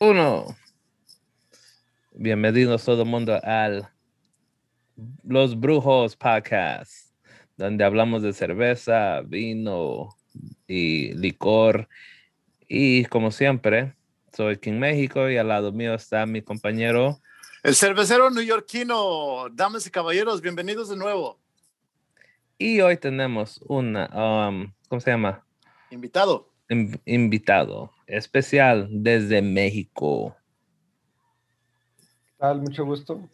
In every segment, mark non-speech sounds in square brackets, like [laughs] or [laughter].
Uno. Bienvenidos todo el mundo al Los Brujos Podcast, donde hablamos de cerveza, vino y licor. Y como siempre, soy King México y al lado mío está mi compañero. El cervecero neoyorquino. Damas y caballeros, bienvenidos de nuevo. Y hoy tenemos una, um, ¿cómo se llama? Invitado. invitado especial desde México. tal? Mucho gusto.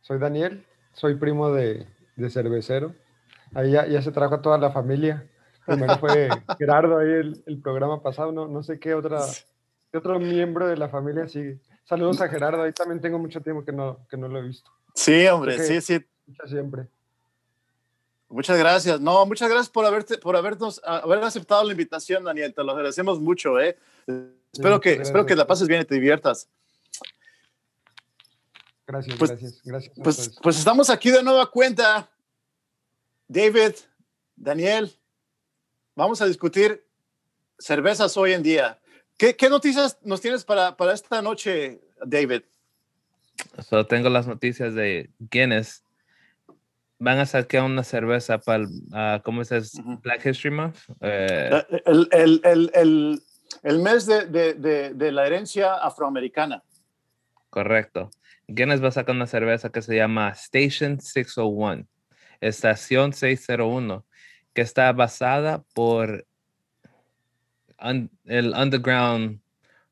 Soy Daniel, soy primo de, de cervecero. Ahí ya, ya, se trajo a toda la familia. Primero fue [laughs] Gerardo ahí el, el, programa pasado, no, no sé qué, otra, qué otro miembro de la familia sigue. Saludos a Gerardo, ahí también tengo mucho tiempo que no, que no lo he visto. Sí, hombre, sí, sí. Siempre. Muchas gracias. No, muchas gracias por, haberte, por habernos, haber aceptado la invitación, Daniel. Te lo agradecemos mucho. ¿eh? espero, que, espero que la pases bien y te diviertas. Gracias, pues, gracias, gracias. Pues, pues estamos aquí de nueva cuenta. David, Daniel, vamos a discutir cervezas hoy en día. ¿Qué, qué noticias nos tienes para, para esta noche, David? Solo tengo las noticias de Guinness van a sacar una cerveza para, uh, ¿cómo es? Black History Month. Eh, el, el, el, el, mes de, de, de, la herencia afroamericana. Correcto. Guinness va a sacar una cerveza que se llama Station 601, Estación 601, que está basada por el Underground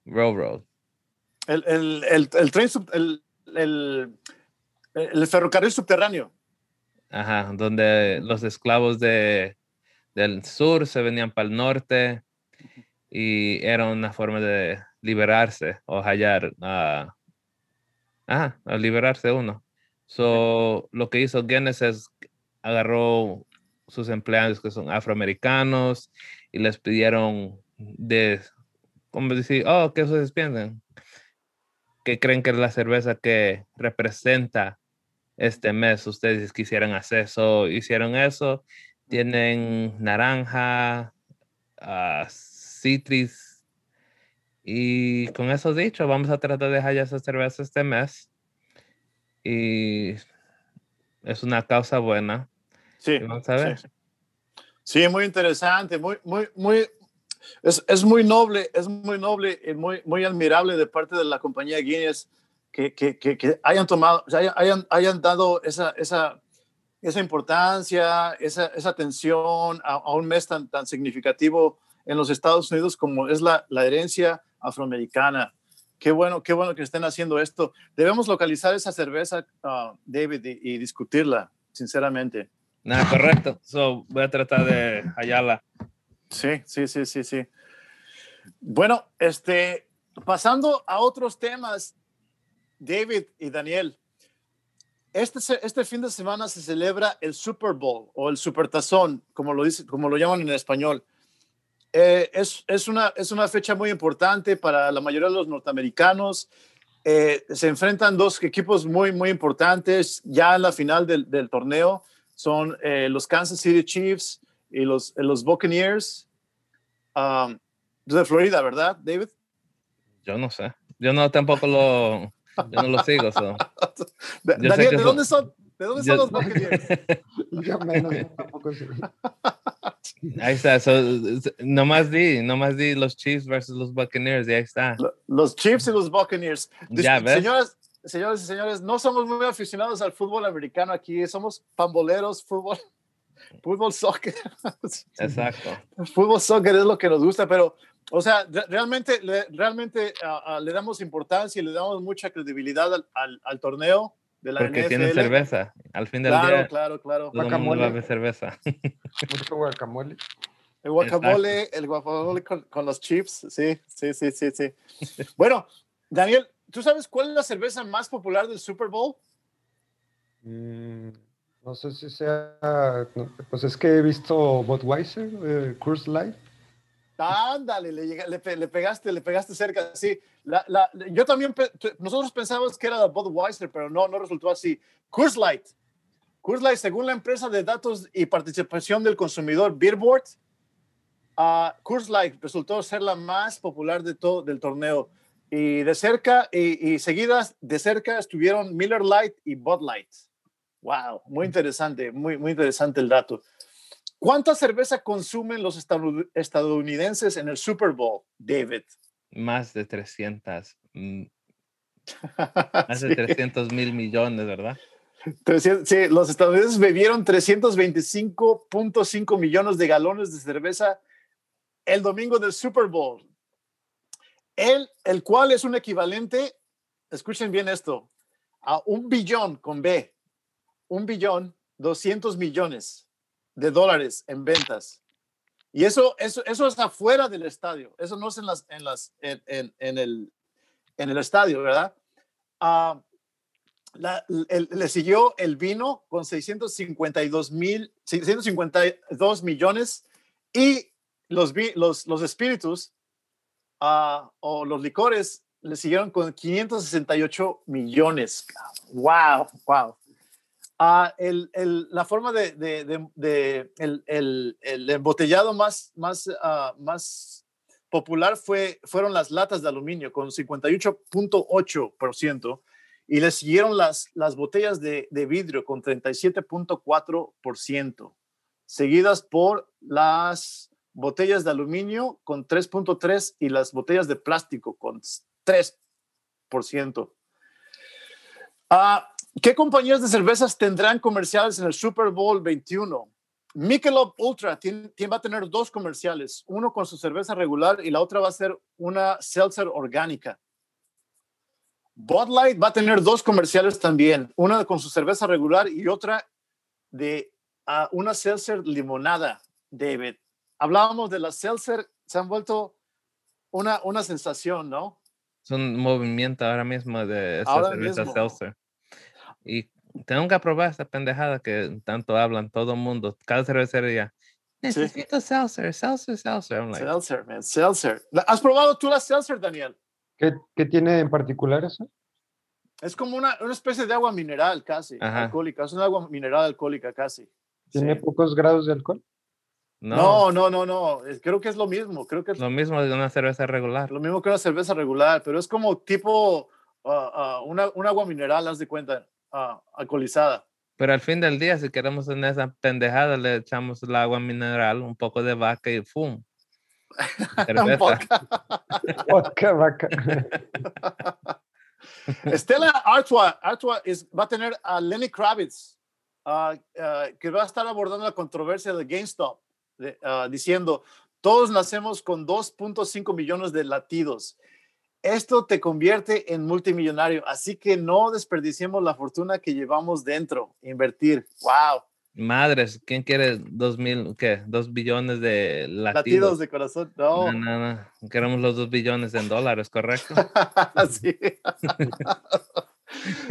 Railroad. El, el, el, el tren, el, el, el ferrocarril subterráneo. Ajá, donde los esclavos de, del sur se venían para el norte y era una forma de liberarse o hallar, uh, ajá, a liberarse uno. So, lo que hizo Guinness es agarró sus empleados que son afroamericanos y les pidieron de, ¿cómo decir? Oh, ¿qué ustedes piensan? ¿Qué creen que es la cerveza que representa este mes ustedes quisieran hacer eso, hicieron eso, tienen naranja, uh, citris, y con eso dicho, vamos a tratar de hallar esa cerveza este mes. Y es una causa buena. Sí. Vamos a ver. Sí, sí, muy interesante, muy, muy, muy, es, es, muy noble, es muy noble y muy, muy admirable de parte de la compañía Guinness que, que, que, hayan tomado, hayan, hayan dado esa, esa, esa importancia, esa, esa atención a, un mes tan, tan significativo en los Estados Unidos como es la, la herencia afroamericana. Qué bueno, qué bueno que estén haciendo esto. Debemos localizar esa cerveza, uh, David, y, y, discutirla, sinceramente. Nada, correcto. So, voy a tratar de hallarla. Sí, sí, sí, sí, sí. Bueno, este, pasando a otros temas, David y Daniel, este, este fin de semana se celebra el Super Bowl o el Supertazón, como lo, dice, como lo llaman en español. Eh, es, es, una, es una fecha muy importante para la mayoría de los norteamericanos. Eh, se enfrentan dos equipos muy, muy importantes ya en la final del, del torneo. Son eh, los Kansas City Chiefs y los, los Buccaneers um, de Florida, ¿verdad, David? Yo no sé. Yo no tampoco lo, yo no lo sigo. So. Daniel, ¿de dónde son? ¿De dónde son los Buccaneers? [laughs] Yo menos, tampoco sé. Ahí está, so, nomás di, nomás di los Chiefs versus los Buccaneers y ahí está. Los Chiefs y los Buccaneers. Ya, ¿ves? Señoras, señores y señores, no somos muy aficionados al fútbol americano aquí, somos pamboleros, fútbol, fútbol, soccer. Exacto. Fútbol, soccer es lo que nos gusta, pero o sea, realmente, realmente uh, uh, le damos importancia y le damos mucha credibilidad al, al, al torneo de la Porque NFL. tiene cerveza. Al fin del claro, día. Claro, claro, Guacamole. Va a cerveza. [laughs] Mucho guacamole. El guacamole, Exacto. el guacamole con, con, los chips. Sí, sí, sí, sí, sí. [laughs] bueno, Daniel, ¿tú sabes cuál es la cerveza más popular del Super Bowl? Mm, no sé si sea. No, pues es que he visto Budweiser, eh, Coors Light. Ándale, le, le, le, pegaste, le pegaste cerca, sí. La, la, yo también, nosotros pensábamos que era Budweiser, pero no, no resultó así. Coors Light. Coors Light, según la empresa de datos y participación del consumidor Beerboard, uh, Coors Light resultó ser la más popular de todo del torneo. Y de cerca y, y seguidas de cerca estuvieron Miller Light y Bud Light. Wow, muy interesante, muy, muy interesante el dato. ¿Cuánta cerveza consumen los estadounidenses en el Super Bowl, David? Más de 300. mm, [laughs] Más de 300 mil millones, ¿verdad? 300 sí, los estadounidenses bebieron 325.5 millones de galones de cerveza el domingo del Super Bowl. El, el cual es un equivalente, escuchen bien esto, a un billón con B, un billón 200 millones de dólares en ventas. Y eso, eso, eso es afuera del estadio, eso no es en, las, en, las, en, en, en el, en el estadio, ¿verdad? Ah, la- el- le siguió el vino con 652 mil, 652 millones y los, los, los espíritus ah, o los licores le siguieron con 568 millones. Wow, wow. Ah, el, el- la forma de, de- de- de- el, el- el embotellado más, más, ah, más popular fue, fueron las latas de aluminio con 58.8% y le siguieron las, las botellas de, de vidrio con 37.4%, seguidas por las botellas de aluminio con 3.3% y las botellas de plástico con 3%. Ah, ¿Qué compañías de cervezas tendrán comerciales en el Super Bowl 21? Michelob Ultra tiene, va a tener dos comerciales, uno con su cerveza regular y la otra va a ser una seltzer orgánica. Bud Light va a tener dos comerciales también, una con su cerveza regular y otra de ah, una seltzer limonada, David. Hablábamos de la seltzer, se han vuelto una, una sensación, ¿no? Es un movimiento ahora mismo de esa Ahora cerveza mismo. seltzer. Y tengo que probar esta pendejada que tanto hablan todo el mundo, cada cervecería. Necesito seltzer, seltzer, seltzer. I'm like, Seltzer, man, seltzer. ¿La- ¿Has probado tú la seltzer, Daniel? ¿Qué, qué tiene en particular eso? Es como una, una especie de agua mineral casi, Ajá. alcohólica. Es un agua mineral alcohólica casi. ¿Tiene Sí. pocos grados de alcohol? no, No, no, no, no. Creo que es lo mismo. Creo que es lo mismo de una cerveza regular. lo mismo que una cerveza regular, pero es como tipo ah, ah, una, un agua mineral, haz de cuenta, ah, alcoholizada. Pero al fin del día, si queremos tener esa pendejada, le echamos el agua mineral, un poco de vaca y ¡fum! [laughs] Un Cerveza. [laughs] vodka. Vodka, vaca. Stella Artois, Artois es- va a tener a Lenny Kravitz, ah, ah, que va a estar abordando la controversia de GameStop, de- ah, diciendo, todos nacemos con 2.5 millones de latidos. Esto te convierte en multimillonario, así que no desperdiciemos la fortuna que llevamos dentro. Invertir. Wow. Madres, ¿quién quiere dos mil, qué? Dos billones de Latidos latidos? de corazón. No. No, no, no. Queremos los dos billones en dólares, ¿correcto? [laughs] Sí.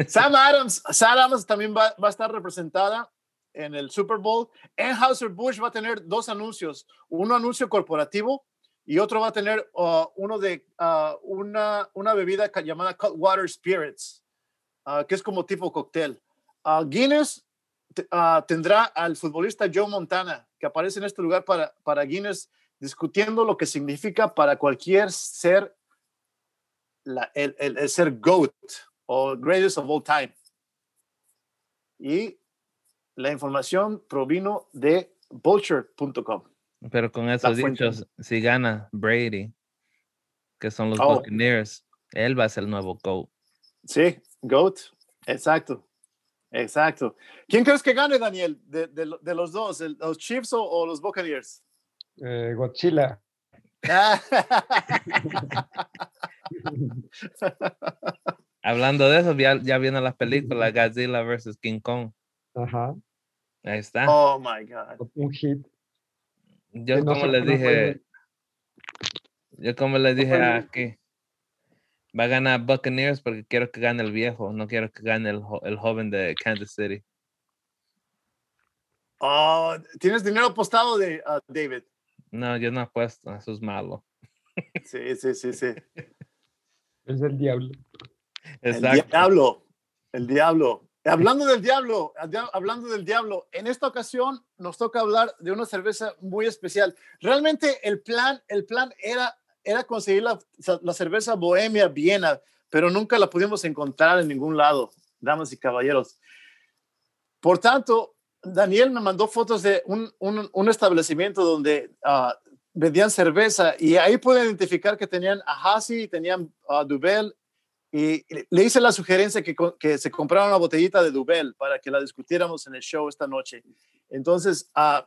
Sam Adams, Sam Adams también va, va a estar representada en el Super Bowl. Anheuser-Busch va a tener dos anuncios, un anuncio corporativo y otro va a tener uh, uno de uh, una, una bebida llamada Cutwater Spirits, uh, que es como tipo cóctel. Guinness te- tendrá al futbolista Joe Montana, que aparece en este lugar para, para Guinness, discutiendo lo que significa para cualquier ser la- el- el ser GOAT o greatest of all time. Y la información provino de vulture.com. Pero con esos dichos, si gana Brady, que son los Oh. Buccaneers, él va a ser el nuevo GOAT. Sí, GOAT. Exacto. Exacto. ¿Quién crees que gane, Daniel, de, de lo- de los dos, el- los Chiefs o, o los Buccaneers? Eh, Godzilla. [laughs] Hablando de eso, ya, ya viene la película [laughs] Godzilla vs. King Kong. Ajá. Ahí está. oh my God. Un hit. Yo no como les dije, yo como les dije aquí, va a ganar Buccaneers porque quiero que gane el viejo, no quiero que gane el, jo- el joven de Kansas City. Oh, ¿Tienes dinero apostado de ah, David? No, yo no apuesto, eso es malo. Sí, sí, sí, sí. [laughs] Es del diablo. El Exacto. diablo, el diablo. Hablando del diablo, hab- hablando del diablo, en esta ocasión nos toca hablar de una cerveza muy especial. Realmente el plan, el plan era era conseguir la, la cerveza Bohemia Viena, pero nunca la pudimos encontrar en ningún lado, damas y caballeros. Por tanto, Daniel me mandó fotos de un, un, establecimiento donde uh, vendían cerveza y ahí pude identificar que tenían a Hasi, tenían a Dubel y le hice la sugerencia que, que, se comprara una botellita de Dubel para que la discutiéramos en el show esta noche. Entonces, uh,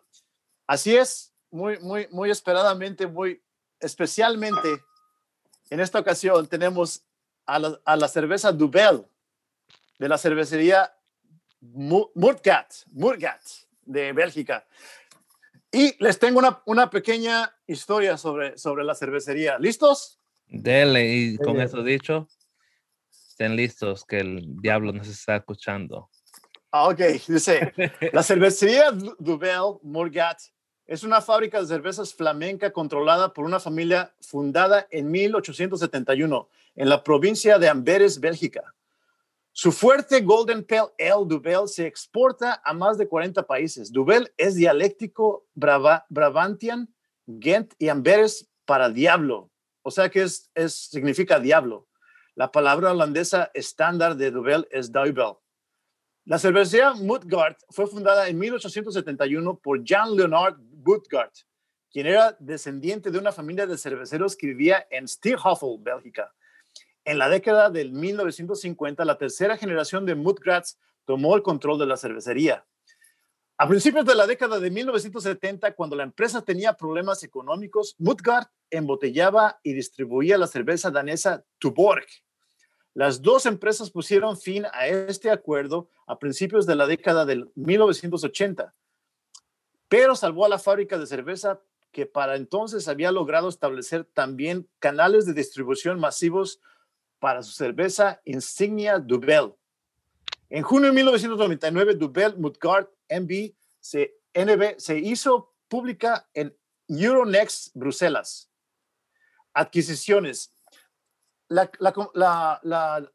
así es, muy, muy, muy esperadamente, muy especialmente en esta ocasión tenemos a la, a la cerveza Dubel de la cervecería Murgat, Murgat de Bélgica. Y les tengo una, una pequeña historia sobre, sobre la cervecería. ¿Listos? Dele, y con eso dicho, estén listos que el diablo nos está escuchando. Ah, ok, dice, [laughs] la cervecería Dubel Murgat es una fábrica de cervezas flamenca controlada por una familia fundada en 1871 en la provincia de Amberes, Bélgica. Su fuerte Golden Pale Ale Duvel se exporta a más de 40 países. Duvel es dialéctico Brava, Brabantian, Ghent y Amberes para diablo. O sea que es, es, significa diablo. La palabra holandesa estándar de Duvel es Duivel. La cervecería Mutgard fue fundada en 1871 por Jan Leonard Mutgard, quien era descendiente de una familia de cerveceros que vivía en Stierhoffel, Bélgica. En la década del 1950, la tercera generación de Mudgrats tomó el control de la cervecería. A principios de la década de 1970, cuando la empresa tenía problemas económicos, Mudgard embotellaba y distribuía la cerveza danesa Tuborg. Las dos empresas pusieron fin a este acuerdo a principios de la década del 1980, pero salvó a la fábrica de cerveza que para entonces había logrado establecer también canales de distribución masivos para su cerveza insignia Dubel. En junio de 1999, Dubel Mutgard MB se hizo pública en Euronext Bruselas. Adquisiciones. La, la, la,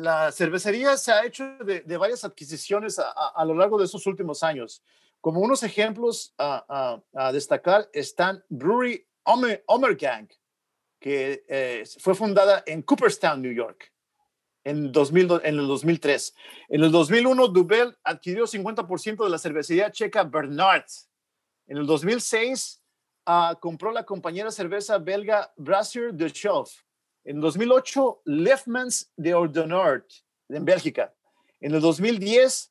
la, cervecería se ha hecho de, de varias adquisiciones a, a, a, lo largo de estos últimos años. Como unos ejemplos a, a destacar están Brewery Omer, Omergang, que eh, fue fundada en Cooperstown, New York, en, 2000, en el 2003. En el 2001, Dubel adquirió 50% de la cervecería checa Bernard. En el 2006, uh, ah, compró la compañera cerveza belga Brassier de Schoff. En 2008, Lefmans de Ordonard, en Bélgica. En el 2010, uh,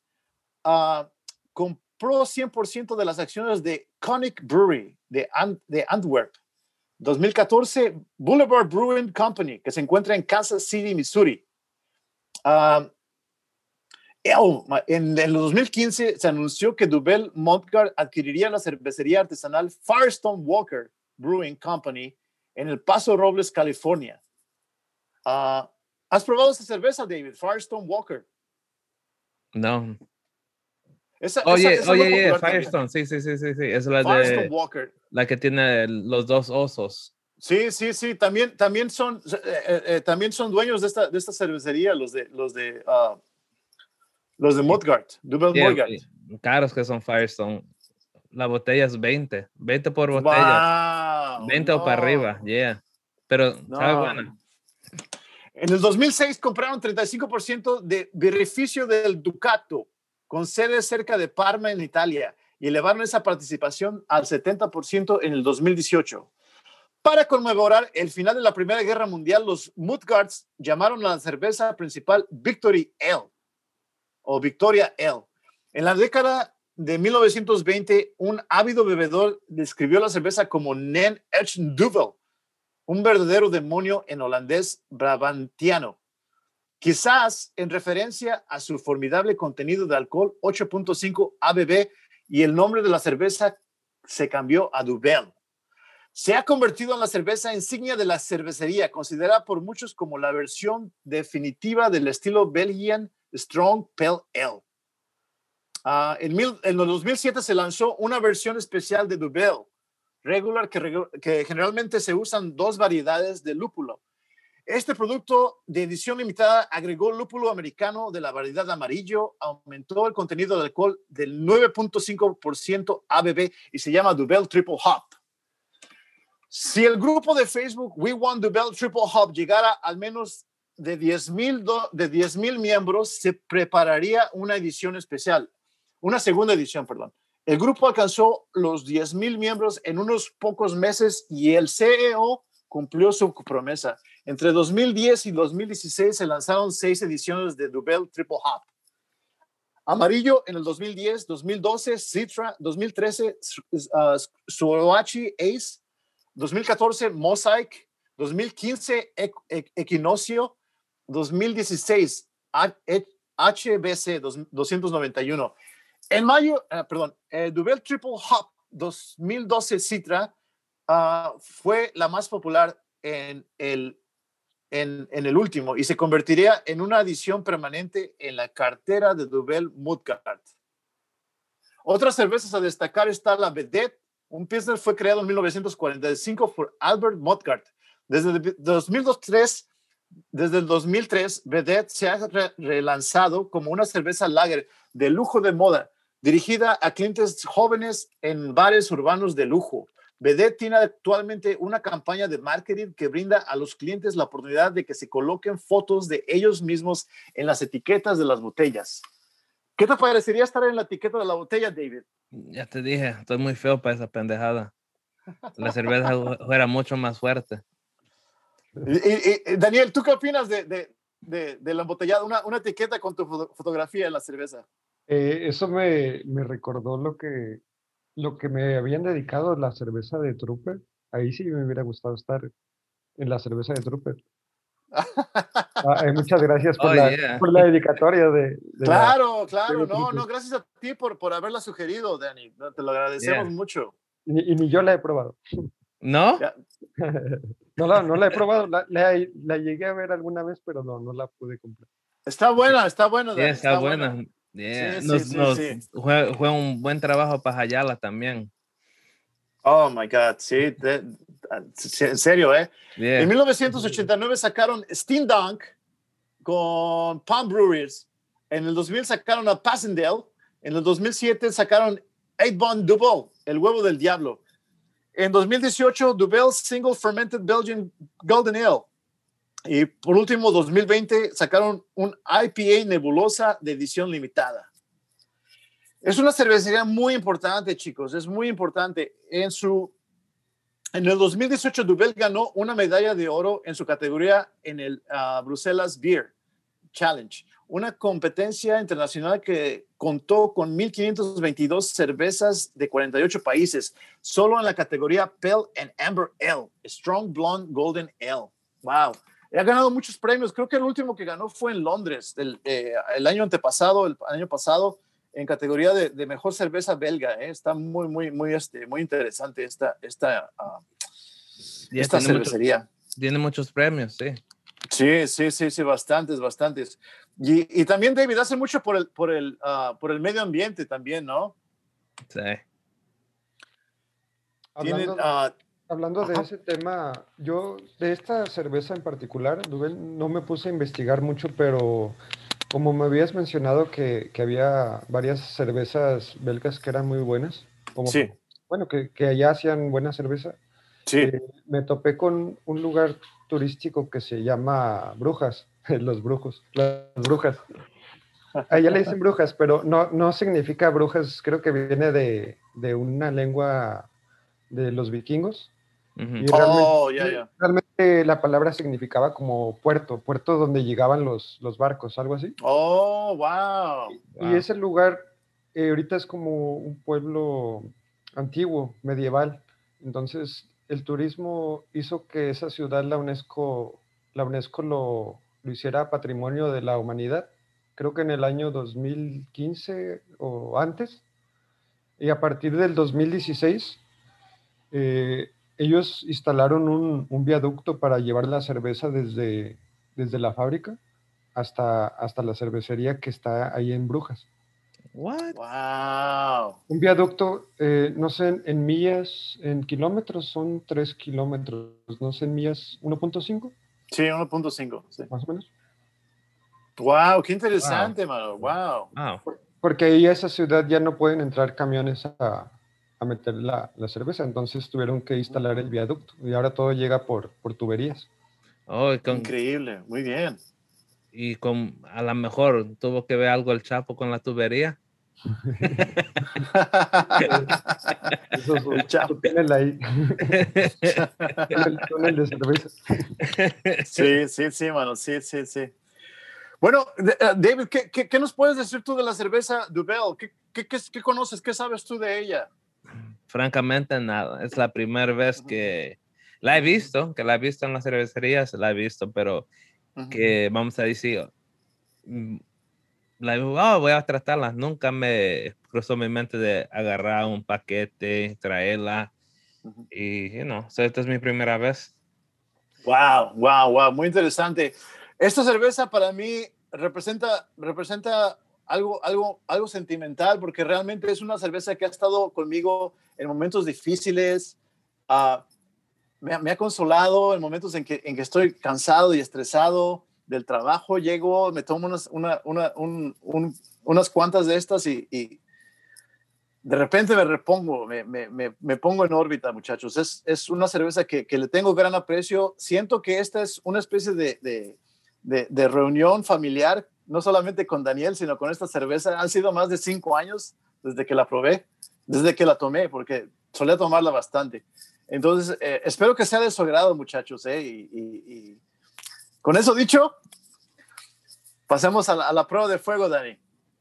ah, compró 100% de las acciones de Conic Brewery de, Ant de Antwerp. 2014, Boulevard Brewing Company, que se encuentra en Kansas City, Missouri. Uh, en, el 2015 se anunció que Dubel Montgard adquiriría la cervecería artesanal Firestone Walker Brewing Company en El Paso Robles, California. Uh, ¿Has probado esa cerveza, David? Firestone Walker. No. Esa, oye, esa, esa oye, Firestone, sí, sí, sí, sí, sí. Es la Firestone de... Walker la que tiene los dos osos. Sí, sí, sí, también, también, son, eh, eh, eh, también son dueños de esta, de esta cervecería, los de, los de, uh, los de Mudgard, Double yeah, Caros que son Firestone. La botella es 20, 20 por botella. 20 o para arriba, yeah. Pero, no. ¿sabe? En el 2006 compraron 35% de beneficio del Ducato, con sede cerca de Parma, en Italia y elevaron esa participación al 70% en el 2018. Para conmemorar el final de la Primera Guerra Mundial, los Mudguards llamaron a la cerveza principal Victory Ale o Victoria Ale. En la década de 1920, un ávido bebedor describió la cerveza como Nen Duvel, un verdadero demonio en holandés brabantiano. Quizás en referencia a su formidable contenido de alcohol 8.5 ABV y el nombre de la cerveza se cambió a Dubel. Se ha convertido en la cerveza insignia de la cervecería, considerada por muchos como la versión definitiva del estilo Belgian Strong Pale Ale. Uh, en, mil, en el 2007 se lanzó una versión especial de Dubel, regular, que, generalmente se usan dos variedades de lúpulo, este producto de edición limitada agregó lúpulo americano de la variedad amarillo, aumentó el contenido de alcohol del 9.5% ABV y se llama Duvel Triple Hop. Si el grupo de Facebook We Want Dubel Triple Hub llegara al menos de 10 mil de 10 mil miembros, se prepararía una edición especial, una segunda edición, perdón. El grupo alcanzó los 10 mil miembros en unos pocos meses y el CEO cumplió su promesa. Entre 2010 y 2016 se lanzaron seis ediciones de Dubel Triple Hop. Amarillo en el 2010, 2012 Citra, 2013 uh, Suoachi Ace, 2014 Mosaic, 2015 Equinoccio, 2016 HBC 291. En mayo, uh, perdón, eh, Dubel Triple Hop 2012 Citra uh, fue la más popular en el en, el último y se convertiría en una adición permanente en la cartera de Duvel Mudcart. Otras cervezas a destacar está la Vedette. Un Pilsner fue creado en 1945 por Albert Mudcart. Desde 2003, desde el 2003, Vedette se ha relanzado como una cerveza lager de lujo de moda, dirigida a clientes jóvenes en bares urbanos de lujo. Vedette tiene actualmente una campaña de marketing que brinda a los clientes la oportunidad de que se coloquen fotos de ellos mismos en las etiquetas de las botellas. ¿Qué te parecería estar en la etiqueta de la botella, David? Ya te dije, estoy muy feo para esa pendejada. La cerveza era mucho más fuerte. Y, Daniel, ¿tú qué opinas de, de, de, la embotellada? Una, una, etiqueta con tu fotografía en la cerveza. Eh, eso me, me recordó lo que lo que me habían dedicado la cerveza de Trooper, ahí sí me hubiera gustado estar en la cerveza de Trooper. [laughs] Ah, eh, muchas gracias por, oh, la, por, la, dedicatoria de... [laughs] claro, claro, no, no, gracias a ti por, por haberla sugerido, Danny, te lo agradecemos mucho. Y, ni yo la he probado. [laughs] ¿No? no, la, no la he probado, la, la, llegué a ver alguna vez, pero no, no la pude comprar. Está buena, está buena. Danny, está, buena. Fue, un buen trabajo para Hayala también. Oh my God, sí, en serio, ¿eh? En 1989 sacaron Steam Dunk con Palm Breweries. En el 2000 sacaron a Passendale. En el 2007 sacaron 8 Bond Double, el huevo del diablo. En 2018, Duvel Single Fermented Belgian Golden Ale. Y por último, 2020 sacaron un IPA nebulosa de edición limitada. Es una cervecería muy importante, chicos, es muy importante. En, su, en el 2018, Duvel ganó una medalla de oro en su categoría en el uh, Bruselas Beer Challenge, una competencia internacional que contó con 1.522 cervezas de 48 países, solo en la categoría Pale and Amber Ale, Strong Blonde Golden Ale. ¡Wow! Ha ganado muchos premios. Creo que el último que ganó fue en Londres, el, eh, el año antepasado, el año pasado, en categoría de, mejor cerveza belga. ¿eh? Está muy, muy, muy, este, muy interesante esta, esta, uh, esta cervecería. tiene muchos premios, sí. Sí, sí, sí, sí, bastantes, bastantes. Y, y también David hace mucho por el, por el, uh, por el medio ambiente también, ¿no? Sí. Tienen, Hablando de ese tema, yo de esta cerveza en particular, no me puse a investigar mucho, pero como me habías mencionado que, había varias cervezas belgas que eran muy buenas, como, sí. bueno, que, allá hacían buena cerveza, sí. Eh, me topé con un lugar turístico que se llama Brujas, [laughs] los brujos, las brujas. Allá le dicen brujas, pero no, no significa brujas, creo que viene de, de una lengua de los vikingos Oh, realmente, la palabra significaba como puerto, puerto donde llegaban los, los barcos, algo así. Oh, wow. Y, ese lugar eh, ahorita es como un pueblo antiguo, medieval. Entonces, el turismo hizo que esa ciudad, la UNESCO, la UNESCO lo, lo hiciera patrimonio de la humanidad, creo que en el año 2015 o antes. Y a partir del 2016, eh, ellos instalaron un, viaducto para llevar la cerveza desde, desde la fábrica hasta, hasta la cervecería que está ahí en Brujas. Wow. Un viaducto, eh, no sé, en, millas, en kilómetros son 3 kilómetros, no sé, en millas 1.5. Sí, 1.5, sí. Más o menos. Wow, qué interesante, mano. Wow. Porque ahí a esa ciudad ya no pueden entrar camiones a, a meter la, la cerveza, entonces tuvieron que instalar el viaducto y ahora todo llega por, por tuberías. Oh, con, Increíble, muy bien. y con a lo mejor tuvo que ver algo el Chapo con la tubería. [laughs] Eso es un El Chapo. túnel ahí, [laughs] el túnel de cerveza. Sí, sí, sí, mano, sí, sí, sí. Bueno, eh, David, ¿qué, qué, qué nos puedes decir tú de la cerveza Duvel? ¿Qué, qué, qué, qué conoces? ¿Qué sabes tú de ella? Francamente, nada. Es la primera vez que la he visto, que la he visto en las cervecerías, la he visto, pero que vamos a decir, mm, la, oh, voy a tratarla. Nunca me cruzó mi mente de agarrar un paquete, traerla. Y, you know, so esta es mi primera vez. Wow, wow, wow, muy interesante. Esta cerveza para mí representa, representa algo, algo, algo sentimental porque realmente es una cerveza que ha estado conmigo en momentos difíciles. ah, me, me ha consolado en momentos en que, en que estoy cansado y estresado del trabajo. Llego, me tomo unas, una, una- un- un- unas cuantas de estas y, y de repente me repongo, me- me- me pongo en órbita, muchachos. Es, es una cerveza que, que le tengo gran aprecio. Siento que esta es una especie de, de- de- de reunión familiar, no solamente con Daniel, sino con esta cerveza. Han sido más de cinco años desde que la probé, desde que la tomé, porque solía tomarla bastante. Entonces, eh, espero que sea de su agrado, muchachos. eh, y, y- y con eso dicho, pasemos a la, a la prueba de fuego, Dani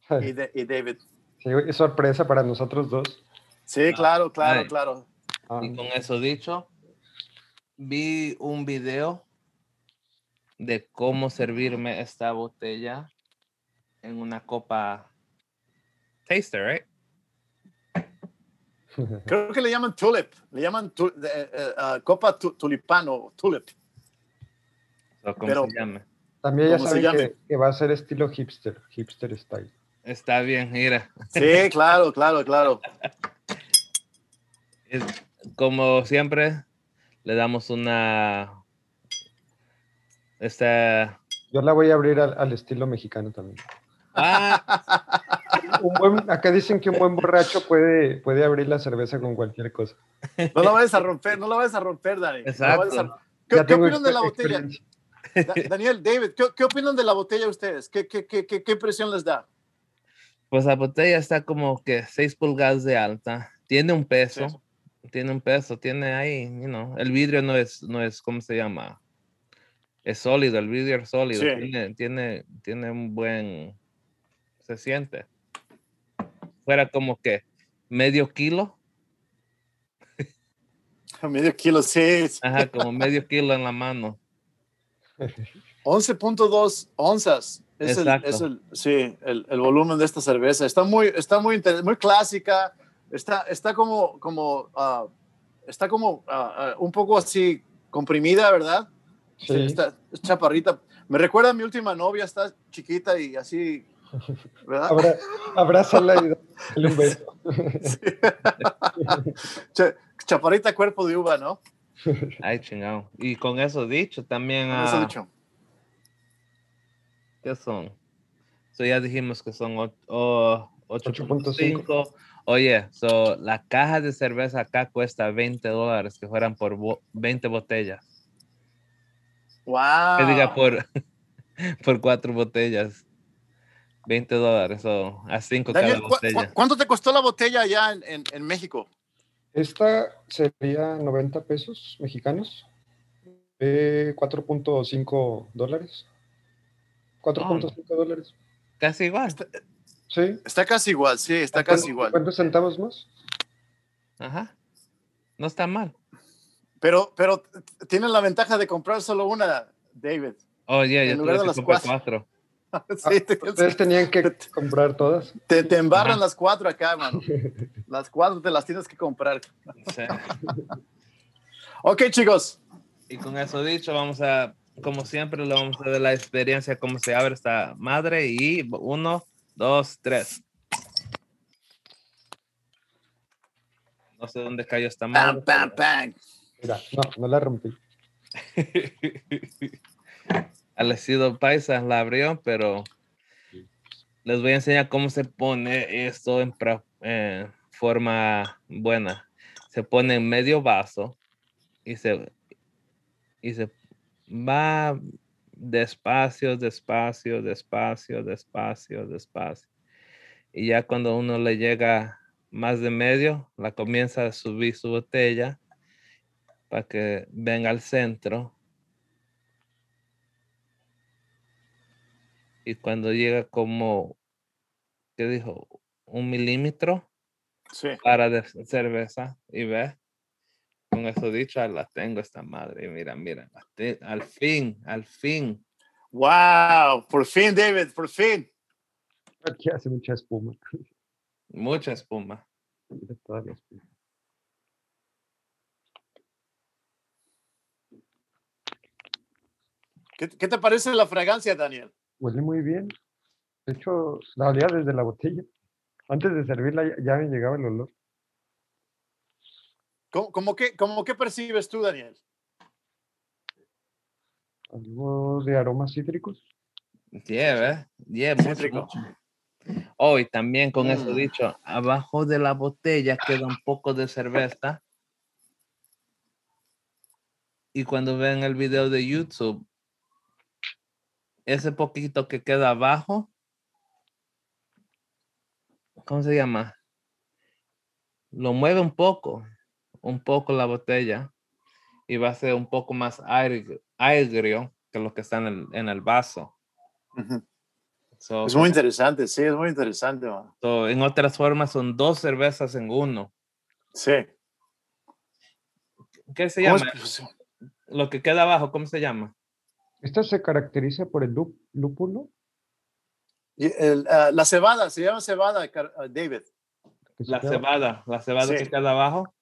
[laughs] y, de- y David. Sí, es sorpresa para nosotros dos. Sí, claro, claro, Ay. claro. Ah, Y con eso dicho, vi un video de cómo servirme esta botella en una copa taster, right? [laughs] Creo que le llaman tulip, le llaman tu- eh, eh, ah, copa tu- tulipano, tulip. O como Pero- se llame. También ya ¿Cómo saben que, que va a ser estilo hipster, hipster style. Está bien, mira. Sí, claro, claro, claro. Es- como siempre, le damos una. Esta. Yo la voy a abrir al, al estilo mexicano también. Ah, Un buen- acá dicen que un buen borracho puede, puede abrir la cerveza con cualquier cosa. No la vayas a romper, no la vayas a romper, Dani. No la Exacto. a- ¿Qué, opinan de la botella? Da- Daniel, David, ¿qué, qué opinan de la botella ustedes? ¿Qué, qué, qué, qué, qué impresión les da? pues la botella está como que 6 pulgadas de alta. Tiene un peso. Sí. Tiene un peso. Tiene ahí, you know, El vidrio no es, no es, ¿cómo se llama? Es sólido, el vidrio es sólido. Sí. Tiene, tiene, tiene un buen. Se siente. Fuera como que medio kilo. [laughs] Medio kilo, sí. Ajá, como medio kilo en la mano. [laughs] 11.2 onzas. Es, el, es el, sí, el, el volumen de esta cerveza. Está muy, está muy, muy clásica. Está, está como, como, ah, está como ah, ah, un poco así comprimida, ¿verdad? Sí. Está es chaparrita. Me recuerda a mi última novia, está chiquita y así, ¿verdad? Abra- abrázala y dale un beso. [laughs] Chaparrita cuerpo de uva, ¿no? Ay, chingado. Y con eso dicho, también. Con eso ah, dicho. ¿Qué son? So ya dijimos que son och- oh, 8.5. 8.5. Oye, so la caja de cerveza acá cuesta 20 dólares, que fueran por bo- 20 botellas. Wow. Que diga por, [laughs] por cuatro botellas. 20 dólares, o a 5 cada Daniel, ¿cu- botella. cu- ¿cuánto te costó la botella allá en, en- en México? Esta sería 90 pesos mexicanos, eh, 4.5 dólares. 4.5 dólares. Casi igual. Sí. Está casi igual, sí, está casi igual. ¿Cuántos centavos más? Ajá. No está mal. Pero, pero t- tienen la ventaja de comprar solo una, David. Oye, En yo lugar tuve de que las comprar cuatro. cuatro. [laughs] Sí, te, Ustedes tenían que comprar todas. te- te embarran Ajá. las cuatro acá, mano. [laughs] Las cuatro te las tienes que comprar. Sí. [laughs] Ok, chicos. Y con eso dicho, vamos a, como siempre, le vamos a dar la experiencia cómo se abre esta madre. Y uno, dos, tres. No sé dónde cayó esta madre. Bam, bam, bam. Mira, no, no la rompí. Alecido Paisa la abrió, pero les voy a enseñar cómo se pone esto en eh, forma buena. Se pone en medio vaso y se, y se va despacio, despacio, despacio, despacio, despacio. Y ya cuando uno le llega más de medio, la comienza a subir su botella para que venga al centro. Y cuando llega como, ¿qué dijo? Un milímetro Sí. para de cerveza y ve. Con eso dicho, ahí la tengo esta madre. Y mira, mira, al fin, al fin. Wow, por fin, David, por fin. Aquí hace mucha espuma. [laughs] Mucha espuma. ¿Qué, qué te parece la fragancia, Daniel? Huele muy bien. De hecho, la olía desde la botella. Antes de servirla ya, me llegaba el olor. ¿Cómo, cómo que, cómo que percibes tú, Daniel? Algo de aromas cítricos. Yeah. Yeah, mucho, Cítrico. mucho. Oh, y también con eso Mm. dicho, abajo de la botella queda un poco de cerveza. Y cuando ven el video de YouTube, ese poquito que queda abajo, ¿cómo se llama? Lo mueve un poco, un poco la botella y va a ser un poco más agrio que lo que está en el, en el vaso. Ujú. So, Es muy interesante, sí, es muy interesante. so, en otras formas, son dos cervezas en uno. Sí. ¿Qué se ¿Cómo llama? Lo que queda abajo, ¿cómo se llama? Esta se caracteriza por el lú- lúpulo. y el, ah, la cebada, se llama cebada, ah, David. La cebada, la cebada que queda abajo,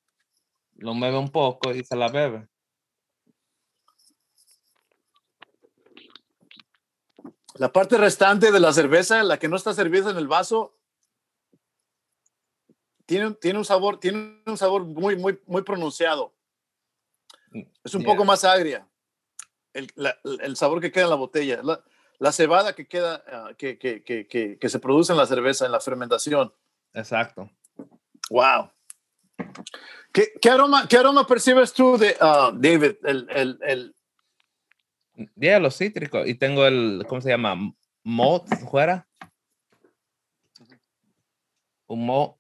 lo mueve un poco y se la bebe. La parte restante de la cerveza, la que no está servida en el vaso, tiene, un- tiene un sabor, tiene un sabor muy, muy, muy pronunciado. Es un Yeah. poco más agria. El, la- el sabor que queda en la botella. La, la cebada que queda, ah, que, que, que, que, se produce en la cerveza, en la fermentación. Exacto. Wow. ¿Qué, qué aroma, qué aroma percibes tú de ah, David? El, el, el, Yeah, los cítricos. Y tengo el, ¿cómo se llama? Malt fuera. Un malt.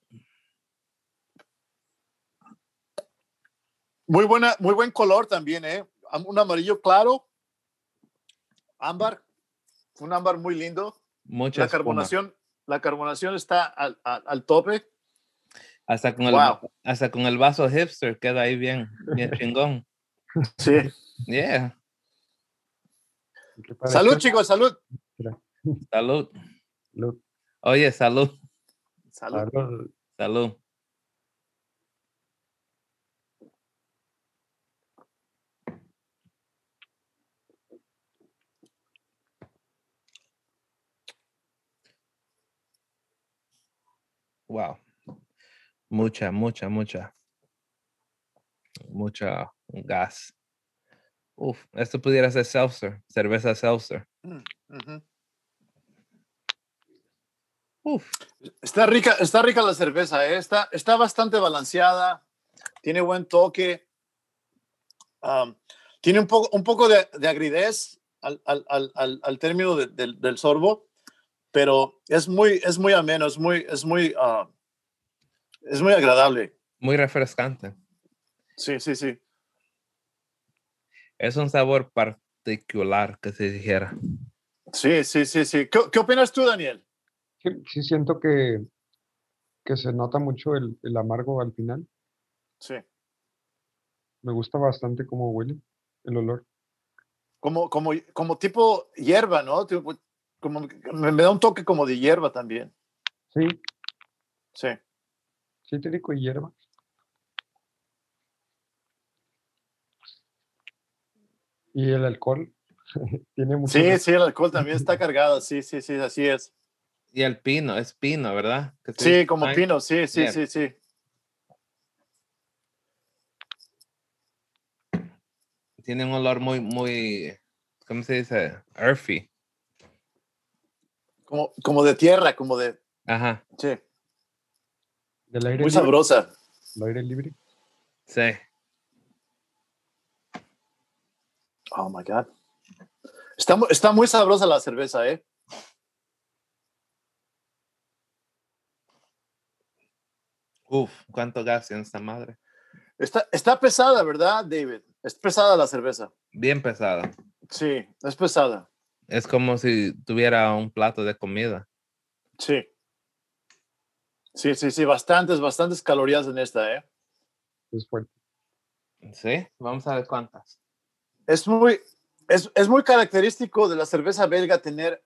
muy, buena, muy buen color también, ¿eh? Un amarillo claro, ámbar, un ámbar muy lindo. Mucha La espuma. carbonación, la carbonación está al, al, al tope. Hasta con, el, Wow. hasta con el vaso hipster queda ahí bien, bien [laughs] chingón. Sí. Yeah. Salud, chicos, salud. Salud. Salud. Oye, salud. Salud. Salud. Salud. Wow. Mucha, mucha, mucha. Mucha gas. Uf, esto pudiera ser seltzer, cerveza seltzer. Ujú. Uf, Está rica, está rica la cerveza, ¿eh? está, está bastante balanceada, tiene buen toque, tiene un poco, un poco de, de agridez al, al, al, al, al término de- del sorbo, pero es muy, es muy ameno, es muy, es muy, ah, es muy agradable. muy refrescante. Sí, sí, sí. Es un sabor particular que se dijera. Sí, sí, sí, sí. ¿Qué, qué opinas tú, Daniel? Sí, sí siento que, que se nota mucho el, el amargo al final. Sí. Me gusta bastante cómo huele el olor. Como, como, como tipo hierba, ¿no? Tipo- Como, me, me da un toque como de hierba también. Sí, Sí. cítrico y hierba. Y el alcohol [laughs] tiene mucho. Sí, sí, el alcohol también está cargado. Sí, sí, sí, así es. Y el pino, es pino, ¿verdad? Que Sí, dice como pino, sí, sí, Bien. sí, sí. Tiene un olor muy, muy, ¿cómo se dice? Earthy. Como, como de tierra, como de. Ajá. Sí. Del aire Muy libre. sabrosa. del aire libre. Sí. Oh my God. Está, está muy sabrosa la cerveza, ¿eh? Uf, cuánto gas en esta madre. Está, está pesada, ¿verdad, David? Es pesada la cerveza. Bien pesada. Sí, es pesada. Es como si tuviera un plato de comida. Sí. Sí, sí, sí, bastantes, bastantes calorías en esta, ¿eh? Es fuerte. Sí, vamos a ver cuántas. Es muy, es, es muy característico de la cerveza belga tener,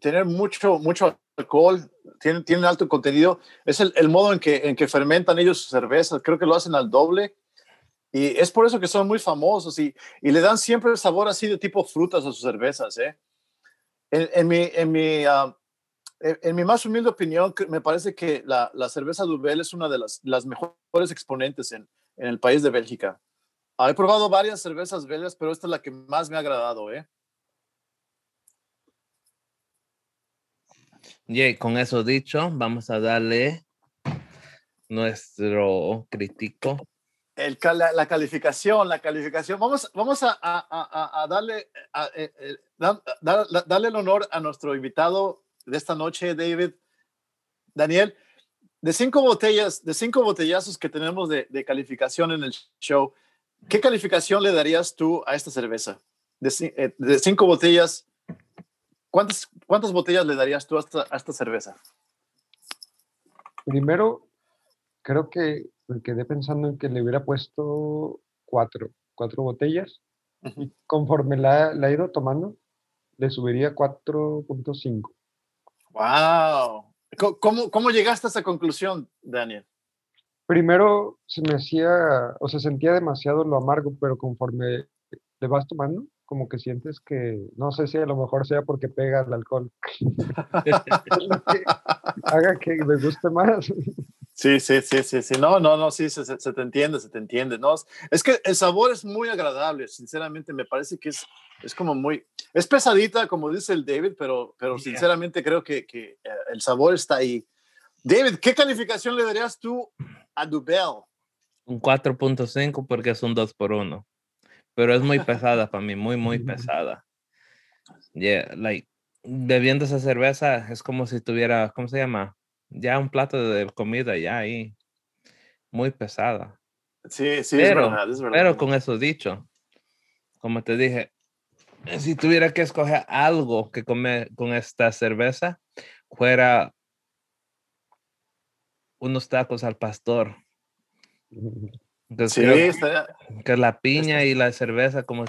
tener mucho, mucho alcohol, tienen, tienen alto contenido. Es el, el modo en que, en que fermentan ellos sus cervezas. Creo que lo hacen al doble. Y es por eso que son muy famosos y, y le dan siempre el sabor así de tipo frutas a sus cervezas. ¿eh? En, mi, en, mi, ah, en, mi más humilde opinión, me parece que la, la cerveza Duvel es una de las, las mejores exponentes en, en el país de Bélgica. Ah, he probado varias cervezas belgas, pero esta es la que más me ha agradado, ¿eh? Y con eso dicho, vamos a darle nuestro crítico. La, calificación, la calificación. Vamos, vamos a, darle, darle el honor a nuestro invitado de esta noche, David. Daniel, de cinco botellas, de cinco botellazos que tenemos de, calificación en el show, ¿qué calificación le darías tú a esta cerveza? De, eh, cinco botellas, ¿cuántas, ¿cuántas botellas le darías tú a esta cerveza? Primero, creo que me quedé pensando en que le hubiera puesto cuatro, cuatro botellas. Ujú. Y conforme la, la he ido tomando, le subiría 4.5. ¡Wow! ¿Cómo- ¿Cómo, ¿Cómo llegaste a esa conclusión, Daniel? Primero se me hacía, o se sentía demasiado lo amargo, pero conforme le vas tomando, como que sientes que, no sé si a lo mejor sea porque pega el alcohol, [laughs] haga que me guste más. Sí, sí, sí, sí, sí. No, no, no, sí, se, se- se te entiende, se te entiende. No, es- es que el sabor es muy agradable, sinceramente, me parece que es, es como muy, es pesadita, como dice el David, pero, pero Yeah. sinceramente creo que, que eh, el sabor está ahí. David, ¿qué calificación le darías tú a Dubel? Un 4.5 porque es un 2 por 1 Pero es muy pesada para mí, muy, muy [laughs] pesada. Yeah, like, bebiendo esa cerveza es como si tuviera, ¿cómo se llama? Ya un plato de comida ya ahí. Muy pesada. Sí, sí, Pero- es verdad, es verdad. Pero con eso dicho, como te dije, si tuviera que escoger algo que comer con esta cerveza, fuera unos tacos al pastor. [laughs] Entonces, sí, creo que- estaría- que la piña y la cerveza como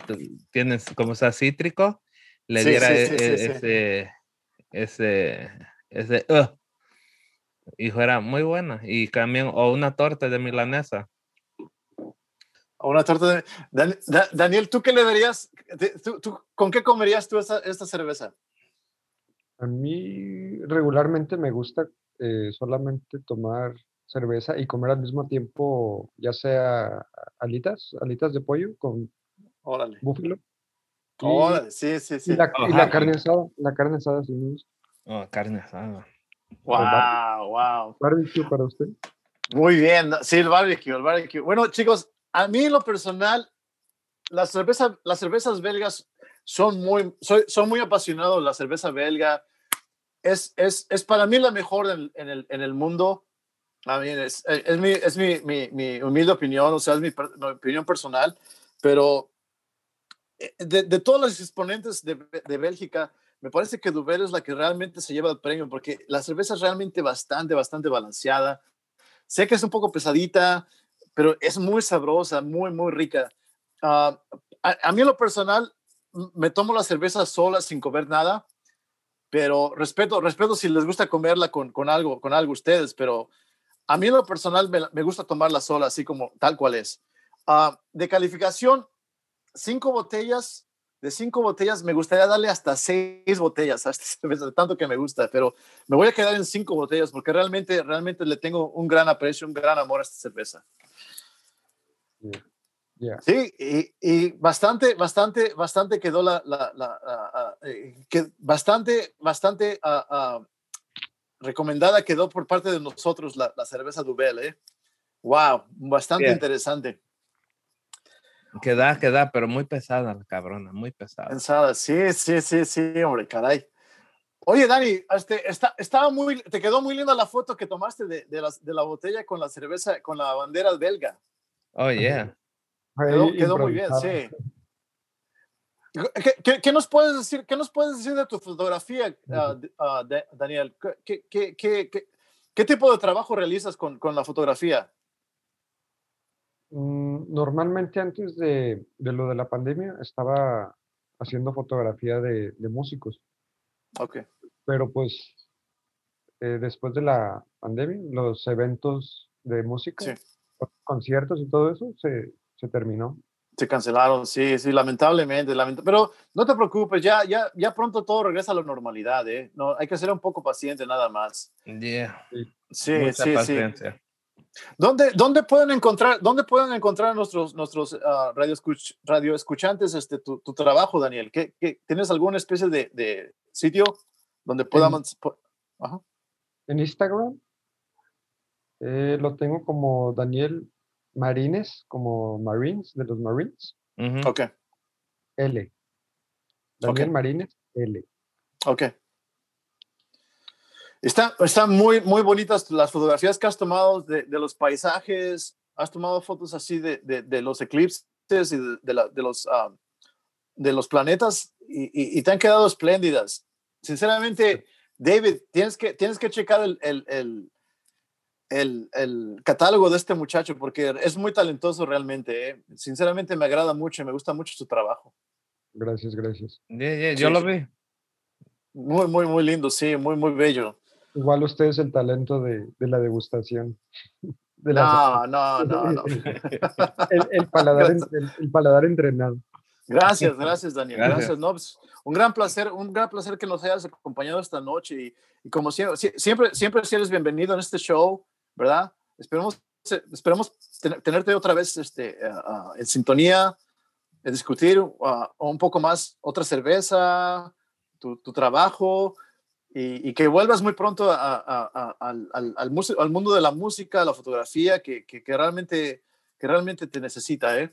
tienes como sea cítrico le Sí, diera sí, e- e- sí. ese ese ese "Ugh", y fuera muy buena y también o una torta de milanesa una torta de... Dan- Da- Daniel, ¿tú qué le darías? Tú- tú- ¿Con qué comerías tú esta, esta cerveza? A mí regularmente me gusta eh, solamente tomar cerveza y comer al mismo tiempo, ya sea alitas, alitas de pollo con Órale. búfalo. Y, Órale, sí, sí, sí. y la, y Ajá. la carne asada, la carne asada sí me gusta. oh, carne asada Wow, wow. Barbecue para usted. Muy bien, sí, el barbecue, el barbecue. Bueno, chicos, a mí en lo personal, las cervezas, las cervezas belgas son muy, soy, son muy apasionado. La cerveza belga es, es, es para mí la mejor en, en el, en el mundo. A mí es, es, mi, es mi, mi, mi humilde opinión, o sea, es mi, mi opinión personal, pero eh, de, de todos los exponentes de, de Bélgica, me parece que Duvel es la que realmente se lleva el premio, porque la cerveza es realmente bastante, bastante balanceada. Sé que es un poco pesadita, pero es muy sabrosa, muy, muy rica. Ah, a, a mí lo personal, me tomo la cerveza sola sin comer nada, pero respeto, respeto si les gusta comerla con, con algo, con algo ustedes, pero a mí lo personal me, me gusta tomarla sola, así como tal cual es. Ah, de calificación, cinco botellas, de cinco botellas, me gustaría darle hasta seis botellas a esta cerveza, de tanto que me gusta, pero me voy a quedar en cinco botellas porque realmente, realmente le tengo un gran aprecio, un gran amor a esta cerveza. Ya. Sí, y, y bastante, bastante, bastante quedó la, la, la- ah, eh, que bastante, bastante ah, recomendada quedó por parte de nosotros la, la cerveza Dubel, ¿eh? Wow, bastante Yeah. interesante. Queda, queda, pero muy pesada la cabrona, muy pesada. Pensada, sí, sí, sí, sí, hombre, caray. Oye, Dani, este, está, estaba muy, te quedó muy linda la foto que tomaste de, de, las- de la botella con la cerveza, con la bandera belga. Oh, yeah. Quedó, quedó muy bien, sí. ¿Qué, qué, qué nos puedes decir? ¿Qué nos puedes decir de tu fotografía, de- ah, de- Daniel? ¿Qué, qué, qué, qué, qué tipo de trabajo realizas con, con la fotografía? Mm, Normalmente antes de, de lo de la pandemia estaba haciendo fotografía de, de músicos, Ok, pero pues eh, después de la pandemia, los eventos de música, Sí. los conciertos y todo eso se, se terminó. se cancelaron, sí, sí, lamentablemente, lamenta- pero no te preocupes, ya, ya, ya pronto todo regresa a la normalidad, ¿eh? No, hay que ser un poco paciente nada más. Yeah. Sí, Mucha sí, sí. ¿Dónde, dónde pueden encontrar, dónde pueden encontrar nuestros, nuestros ah, radio, escuch- radio escuchantes este, tu, tu trabajo, Daniel? ¿Qué, qué- tienes alguna especie de, de sitio donde podamos... po- Ajá. En Instagram eh, lo tengo como Daniel Marines, como Marines, de los Marines. Ok, L. Daniel Ok. Marines, L. ok. Está- Están muy, muy bonitas las fotografías que has tomado de, de los paisajes. Has tomado fotos así de, de- de los eclipses y de, de la- de los, ah, de los planetas y, y- y te han quedado espléndidas. Sinceramente, David, tienes que, tienes que checar el, el- el- el- el catálogo de este muchacho porque es muy talentoso realmente. ¿eh? Sinceramente, me agrada mucho y me gusta mucho su trabajo. Gracias, gracias. Yeah, yeah, Sí, yo lo sí. vi. Muy, muy, muy lindo, sí, muy, muy bello. Igual usted es el talento de, de la degustación. [laughs] De la- [laughs] No, no, no, no. [laughs] el, el paladar, el- el paladar entrenado. Gracias, gracias, Daniel. Gracias. Gracias. No, pues, un gran placer, un gran placer que nos hayas acompañado esta noche y, y como siempre, sie- siempre, siempre si eres bienvenido en este show, ¿verdad? Esperemos, esperemos ten- tenerte otra vez este, ah, en sintonía, en discutir ah, un poco más otra cerveza, tu, tu trabajo y, y que vuelvas muy pronto a- a- a- al, al- al al mundo de la música, la fotografía, que, que, que realmente, que realmente te necesita, ¿eh?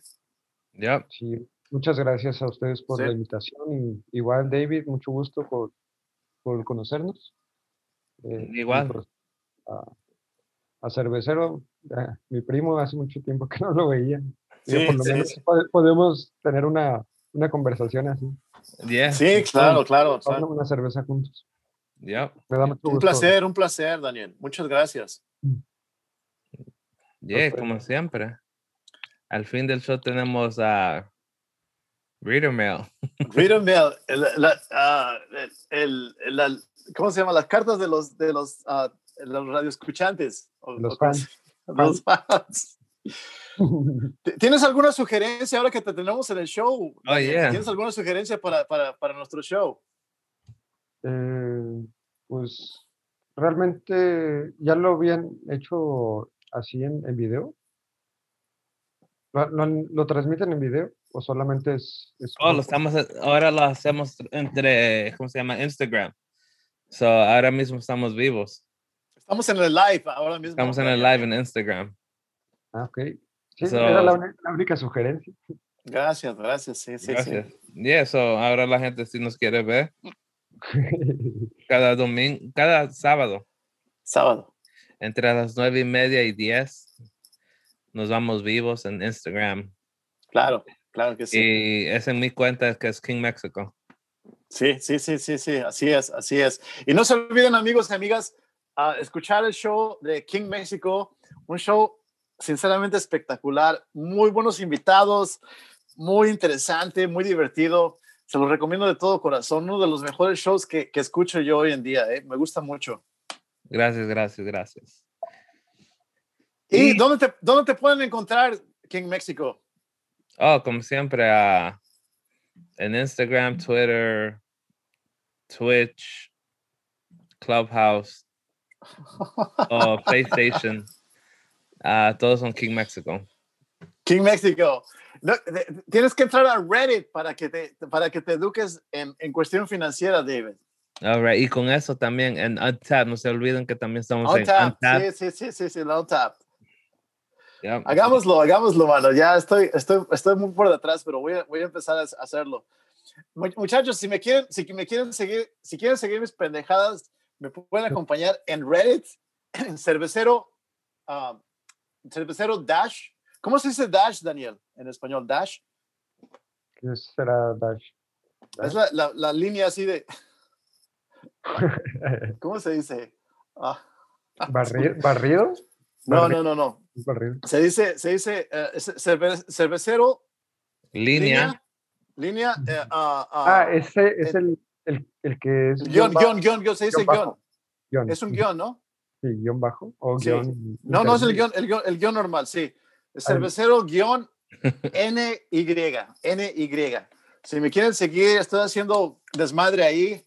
Yep. Sí, muchas gracias a ustedes por Sí. la invitación. Y igual, David, mucho gusto por, por conocernos. Eh, Igual. por- a, a Cervecero, eh, mi primo, hace mucho tiempo que [laughs] no lo veía. Sí, por lo sí, menos podemos tener una, una conversación así. Yeah. Sí, claro, claro. claro. Una cerveza juntos. Yep. Me da mucho Un gusto. placer, un placer, Daniel. Muchas gracias. Yeah, Perfecto. como siempre. Al fin del show tenemos a Reader Mail. [laughs] Reader Mail, el, la- ah, el- el- la- ¿cómo se llama? Las cartas de los, de los, ah, los radioescuchantes. o- [laughs] Los fans. Los fans. ¿T- ¿Tienes alguna sugerencia ahora que te tenemos en el show? Daniel? yeah. ¿Tienes alguna sugerencia para, para, para nuestro show? Eh, pues realmente ya lo habían hecho así en, en video. ¿Lo, lo lo transmiten en video o solamente es, es Oh, lo estamos, ahora lo hacemos entre, ¿cómo se llama? Instagram. So, ahora mismo estamos vivos. Estamos en el live ahora mismo. Estamos en el live en Instagram. Ah, ok. Sí, So- era la, la única sugerencia. Gracias, gracias. Sí, sí, sí. Gracias. Yeah, so ahora la gente si nos quiere ver [laughs] cada domingo, cada sábado, Sábado. entre las nueve y media y diez, nos vamos vivos en Instagram. Claro, claro que sí. Y es en mi cuenta que es King Mexico. Sí, sí, sí, sí, sí, así es, así es. Y no se olviden, amigos y amigas, a escuchar el show de King México, un show sinceramente espectacular, muy buenos invitados, muy interesante, muy divertido. Se los recomiendo de todo corazón, uno de los mejores shows que, que escucho yo hoy en día, ¿eh? me gusta mucho. Gracias, gracias, gracias. ¿Y Y- dónde te, dónde te pueden encontrar King México? Oh, como siempre, ah, en Instagram, Twitter, Twitch, Clubhouse [laughs] o PlayStation. ah, todos son King Mexico. King México. No, de- tienes que entrar a Reddit para que te, para que te eduques en, en cuestión financiera, David. All right. Y con eso también en Untap, no se olviden que también estamos On en. Untap. Sí, sí, sí, sí, sí, on tap. Yeah. Hagámoslo, hagámoslo, mano. Ya estoy, estoy, estoy muy por detrás, pero voy a, voy a empezar a hacerlo. Mu- Muchachos, si me quieren, si me quieren seguir, si quieren seguir mis pendejadas, me pueden acompañar en Reddit, en cervecero, ah, cervecero Dash. ¿Cómo se dice Dash, Daniel, en español? Dash. ¿Qué será Dash? Es la, la, la línea así de, [laughs] ¿cómo se dice? Ah, ¿Barri- ¿Barrido? no, no, no, no. Barrido. Se dice, se dice eh, es cerve- cervecero, Línea. línea, línea, eh, ah, Ah, ese es el, el, el que es. guion, guion, guion, guion, se dice guion guion. Es un guion, ¿no? Sí, guion bajo o Sí. guion. No, no es el guion, el guion, el guion normal, sí. Cervecero guion NY, NY. Si me quieren seguir, estoy haciendo desmadre ahí.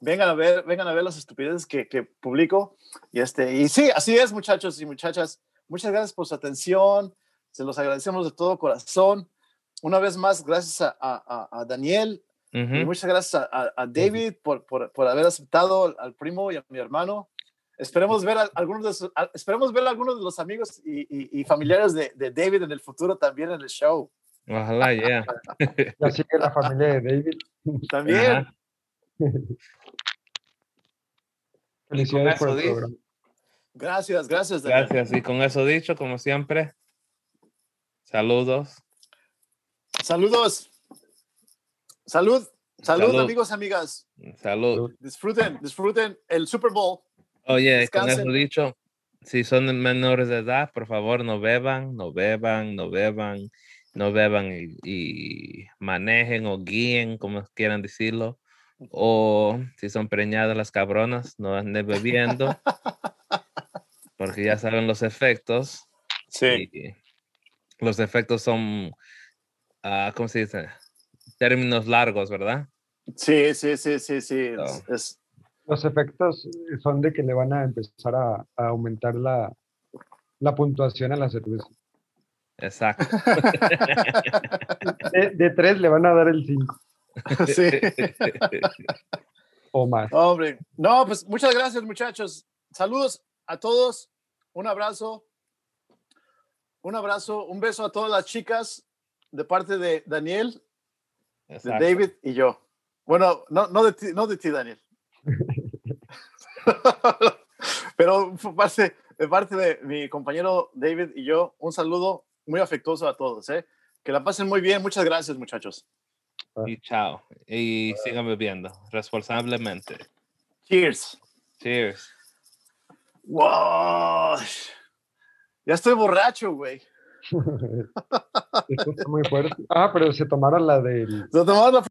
Vengan a ver, vengan a ver las estupideces que, que publico. Y este, y sí, así es, muchachos y muchachas. Muchas gracias por su atención. Se los agradecemos de todo corazón. Una vez más, gracias a, a- a- Daniel y Ujú. muchas gracias a, a- David por, por, por haber aceptado al primo y a mi hermano. Esperemos ver a, algunos de sus- a- esperemos ver a algunos de los amigos y, y- y familiares de, de David en el futuro también en el show. Ojalá, ya. [laughs] Ya sigue la familia de David. También. [laughs] Felicidades por el programa. Gracias, gracias. Daniel. Gracias. Y con eso dicho, como siempre, saludos. Saludos. Salud. Salud, Salud. amigos, amigas. Salud. Disfruten, disfruten el Super Bowl. Oye, y con eso Descansen. dicho, si son menores de edad, por favor, no beban, no beban, no beban, no beban y, y manejen o guíen, como quieran decirlo. O si son preñadas las cabronas, no anden bebiendo, porque ya saben los efectos. Sí. y los efectos son, ah, ¿cómo se dice? Términos largos, ¿verdad? Sí, sí, sí, sí, sí. Es- No. es- Los efectos son de que le van a empezar a, a aumentar la, la puntuación a la cerveza. Exacto. De, de tres le van a dar el 5 [laughs] sí. o más. Hombre, no, pues muchas gracias, muchachos. Saludos a todos. Un abrazo. Un abrazo, un beso a todas las chicas de parte de Daniel, de. David y yo. Bueno, no, no, de, ti, no de ti, Daniel. [laughs] [laughs] Pero parte, de parte de mi compañero David y yo, un saludo muy afectuoso a todos. ¿eh? Que la pasen muy bien. Muchas gracias, muchachos. Y chao. Y sigan bebiendo responsablemente. Cheers. Cheers. Wow. Ya estoy borracho, güey. [laughs] Esto está muy fuerte. Ah, pero se tomaron la del Se tomaron la